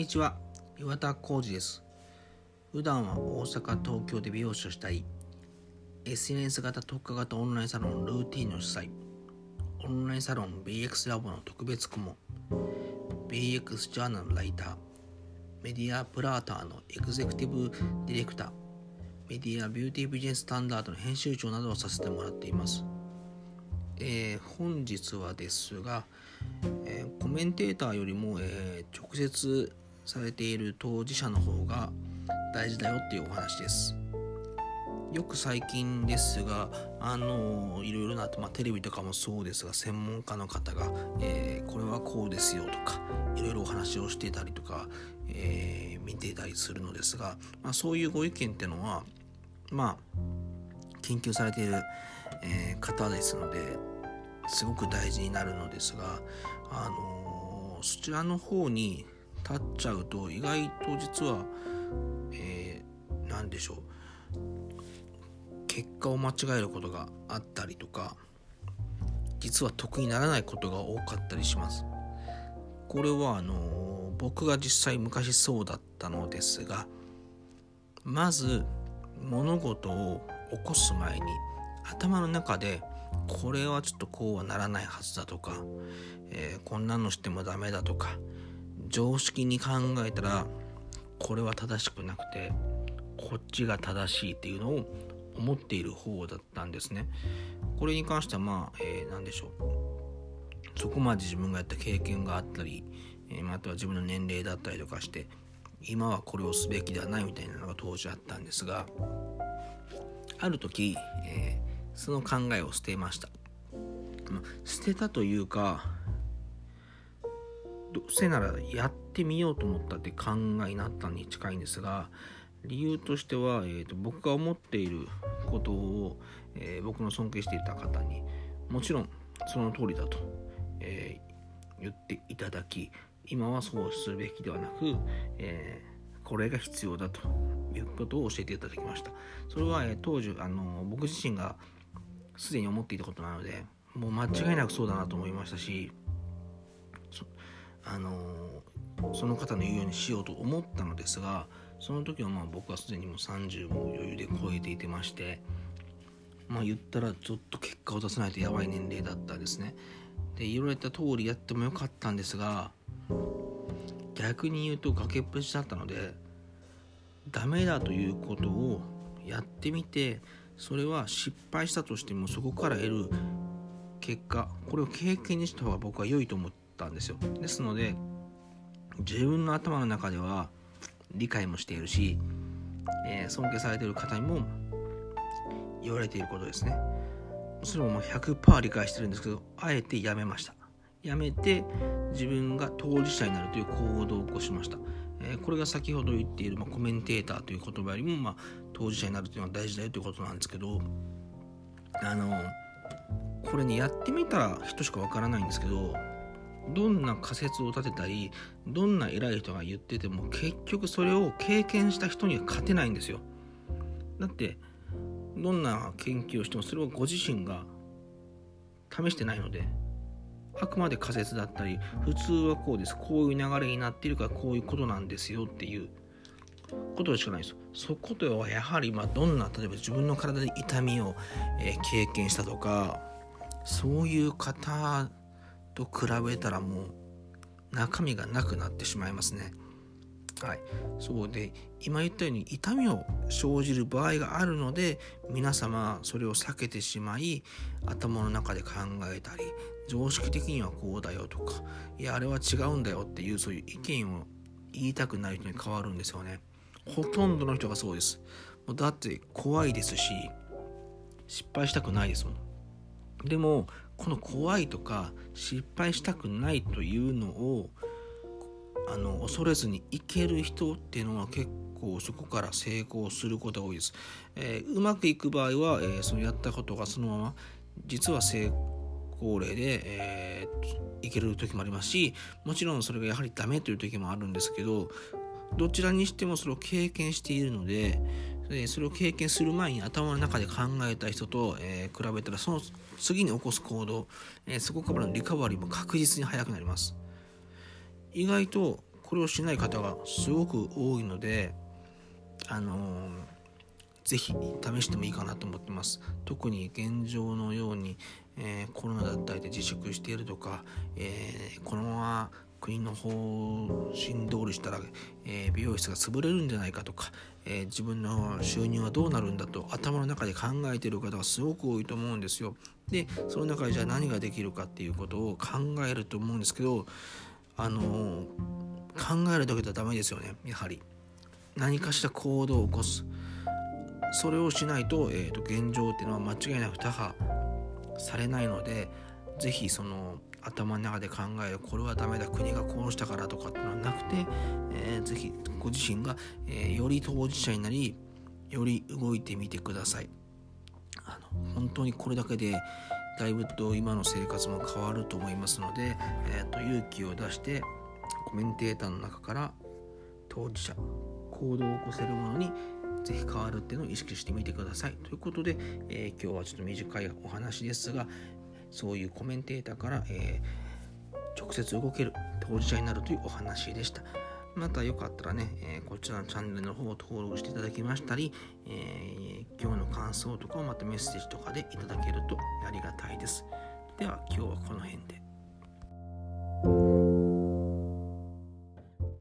にちは。岩田浩二です。普段は大阪東京で美容師をしたり SNS 型特化型オンラインサロンルーティンの主催。オンラインサロン BX ラボの特別顧問。BX ジャーナルライター。メディアプラーターのエグゼクティブディレクター。メディアビューティービジネススタンダードの編集長などをさせてもらっています。えー、本日はですが、えー、コメンテーターよりも、えー、直接されている当事者の方が大事だよっていうお話です。よく最近ですが、あのいろいろな、まあ、テレビとかもそうですが、専門家の方が、えー、これはこうですよとか、いろいろお話をしていたりとか、えー、見てたりするのですが、まあ、そういうご意見っていうのは、まあ、研究されている、えー、方ですので、すごく大事になるのですが、あの、そちらの方に立っちゃうと意外と実は、えー、何でしょう結果を間違えることがあったりとか実は得にならないことが多かったりします。これはあの僕が実際昔そうだったのですがまず物事を起こす前に頭の中でこれはちょっとこうはならないはずだとか、えー、こんなのしてもダメだとか常識に考えたらこれは正しくなくてこっちが正しいっていうのを思っている方だったんですね。これに関してはまあ、えー、何でしょうそこまで自分がやった経験があったり、えー、あとは自分の年齢だったりとかして今はこれをすべきではないみたいなのが当時あったんですがある時、えーその考えを捨てました、ま捨てたというかどうせならやってみようと思ったって考えになったに近いんですが理由としては、えーと、僕が思っていることを、えー、僕の尊敬していた方にもちろんその通りだと、えー、言っていただき今はそうするべきではなく、えー、これが必要だということを教えていただきました。それは、え当時あの僕自身がすでに思っていたことなのでもう間違いなくそうだなと思いましたしあのその方の言うようにしようと思ったのですがその時はまあ僕はすでにもう30も余裕で超えていてましてまあ言ったらちょっと結果を出さないとやばい年齢だったですね。で言われた通りやってもよかったんですが逆に言うと崖っぷちだったのでダメだということをやってみてそれは失敗したとしてもそこから得る結果これを経験にした方が僕は良いと思ったんですよ。ですので自分の頭の中では理解もしているし、えー、尊敬されている方にも言われていることですね。それももう100%理解してるんですけどあえてやめました。やめて自分が当事者になるという行動を起こしました。えこれが先ほど言っている、まコメンテーターという言葉よりも、まあ、当事者になるというのは大事だよということなんですけどあのこれねやってみたら人しかわからないんですけどどんな仮説を立てたりどんな偉い人が言ってても結局それを経験した人には勝てないんですよ。だってどんな研究をしてもそれはご自身が試してないのであくまで仮説だったり普通はこうですこういう流れになっているからこういうことなんですよっていうことしかないですそことはやはりまどんな例えば自分の体で痛みを、え、経験したとかそういう方と比べたらもう中身がなくなってしまいますね。はい、そうで今言ったように痛みを生じる場合があるので皆様それを避けてしまい頭の中で考えたり常識的にはこうだよとかいやあれは違うんだよっていうそういう意見を言いたくない人に変わるんですよね。ほとんどの人がそうです。もうだって怖いですし失敗したくないですもん。でもこの怖いとか失敗したくないというのをあの恐れずにいける人っていうのは結構そこから成功することが多いです、えー、うまくいく場合は、えー、そのやったことがそのまま実は成高齢で、えー、いける時もありますしもちろんそれがやはりダメという時もあるんですけどどちらにしてもそれを経験しているのでそれを経験する前に頭の中で考えた人と、えー、比べたらその次に起こす行動、えー、そこからのリカバリーも確実に早くなります。意外とこれをしない方がすごく多いのであのー、ぜひ試してもいいかなと思ってます。特に現状のように、えー、コロナだったりで自粛しているとか、えー、このまま国の方針通りしたら、えー、美容室が潰れるんじゃないかとか、えー、自分の収入はどうなるんだと頭の中で考えている方がすごく多いと思うんですよ。でその中でじゃあ何ができるかっていうことを考えると思うんですけどあのー、考えるだけではダメですよねやはり。何かしら行動を起こす。それをしないと,、えーと、現状っていうのは間違いなく打破されないので是非その頭の中で考えるこれはダメだ。国がこうしたからとかっていうのはなくて、えー、ぜひご自身が、えー、より当事者になりより動いてみてください。あの本当にこれだけでだいぶと今の生活も変わると思いますので、えーと、勇気を出してコメンテーターの中から当事者行動を起こせるものにぜひ変わるっていうのを意識してみてください。ということで、えー、今日はちょっと短いお話ですが、そういうコメンテーターから、えー、直接動ける当事者になるというお話でした。またよかったらね、えー、こちらのチャンネルの方を登録していただきましたり、えー、今日の感想とかをまたメッセージとかでいただけるとありがたいです。では今日はこの辺で。